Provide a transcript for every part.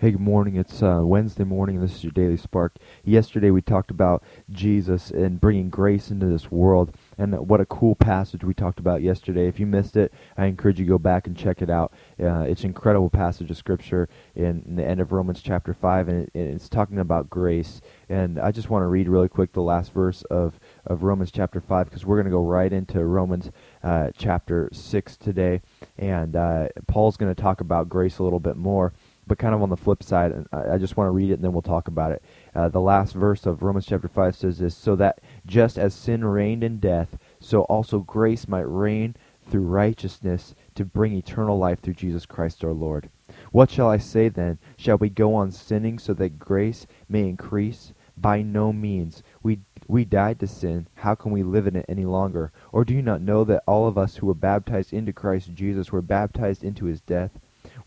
Hey, good morning. It's uh, Wednesday morning, and this is your Daily Spark. Yesterday, we talked about Jesus and bringing grace into this world, and what a cool passage we talked about yesterday. If you missed it, I encourage you to go back and check it out. Uh, it's an incredible passage of Scripture in, in, the end of Romans chapter 5, and it, it's talking about grace. And I just want to read really quick the last verse of, of Romans chapter 5, because we're going to go right into Romans uh, chapter 6 today, and uh, Paul's going to talk about grace a little bit more but kind of on the flip side, and I, just want to read it and then we'll talk about it. Uh, the last verse of Romans chapter 5 says this So that just as sin reigned in death, so also grace might reign through righteousness to bring eternal life through Jesus Christ our Lord. What shall I say then? Shall we go on sinning so that grace may increase? By no means. We we died to sin. How can we live in it any longer? Or do you not know that all of us who were baptized into Christ Jesus were baptized into his death?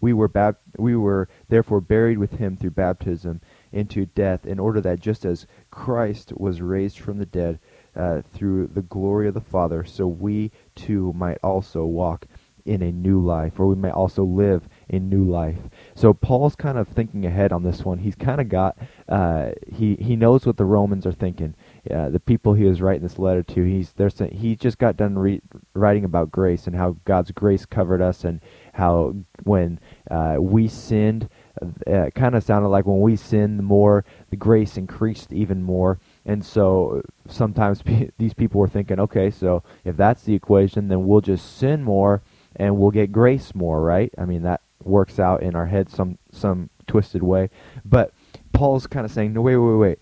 We were, bab- we were therefore buried with him through baptism into death, in order that just as Christ was raised from the dead uh, through the glory of the Father, so we too might also walk in a new life, or we may also live in new life. So Paul's kind of thinking ahead on this one. He's kind of got uh, he he knows what the Romans are thinking. Uh, the people he was writing this letter to, he's they're he just got done re- writing about grace and how God's grace covered us and how when uh, we sinned, uh, it kind of sounded like when we sinned the more, the grace increased even more. And so sometimes p- these people were thinking, okay, so if that's the equation, then we'll just sin more and we'll get grace more, right? I mean, that works out in our head some some twisted way. But Paul's kind of saying, no, wait, wait, wait.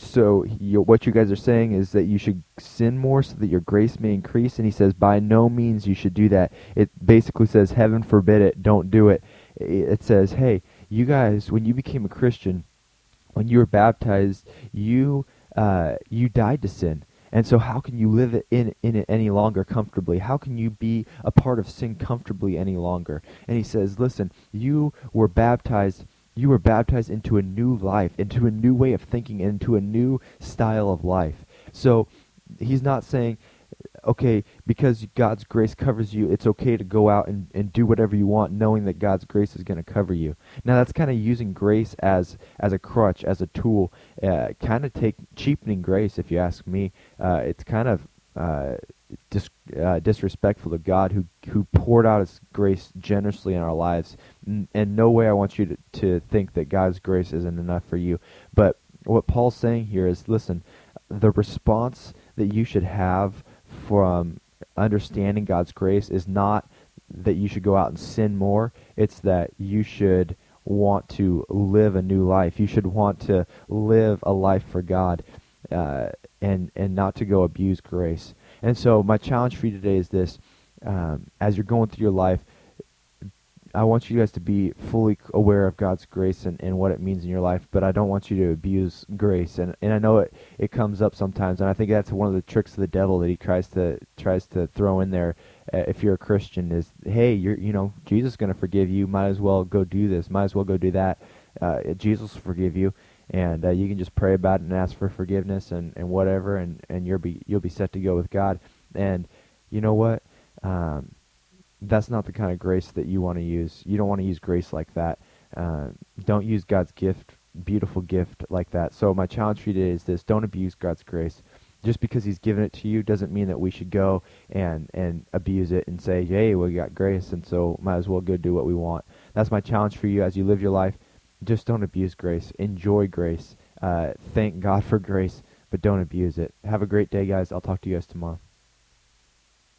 So you, what you guys are saying is that you should sin more so that your grace may increase? And he says by no means you should do that. It basically says heaven forbid it don't do it. It says hey you guys when you became a christian when you were baptized you uh, you died to sin and so how can you live in in it any longer comfortably how can you be a part of sin comfortably any longer and he says listen you were baptized you were baptized into a new life, into a new way of thinking, into a new style of life. So he's not saying, okay, because God's grace covers you, it's okay to go out and, and do whatever you want, knowing that God's grace is going to cover you. Now that's kind of using grace as as a crutch, as a tool, uh, kind of take cheapening grace, if you ask me. Uh, it's kind of uh, dis, uh, disrespectful to God who who poured out His grace generously in our lives. N- and no way I want you to, to think that God's grace isn't enough for you. But what Paul's saying here is, listen, the response that you should have from understanding God's grace is not that you should go out and sin more. It's that you should want to live a new life. You should want to live a life for God, uh, and and not to go abuse grace. And so my challenge for you today is this: um, as you're going through your life, I want you guys to be fully aware of God's grace and, and what it means in your life, but I don't want you to abuse grace. And and I know it, it comes up sometimes, and I think that's one of the tricks of the devil that he tries to tries to throw in there. Uh, if you're a Christian, is hey, you're you know Jesus is going to forgive you. Might as well go do this. Might as well go do that. Uh, Jesus will forgive you and uh, you can just pray about it and ask for forgiveness and, and whatever, and, and you'll be you'll be set to go with God. And you know what? Um, that's not the kind of grace that you want to use. You don't want to use grace like that. Uh, don't use God's gift, beautiful gift like that. So my challenge for you today is this: don't abuse God's grace. Just because He's given it to you doesn't mean that we should go and and abuse it and say, "Hey, we got grace, and so might as well go do what we want." That's my challenge for you as you live your life just don't abuse grace. Enjoy grace. Uh, thank God for grace, but don't abuse it. Have a great day, guys. I'll talk to you guys tomorrow.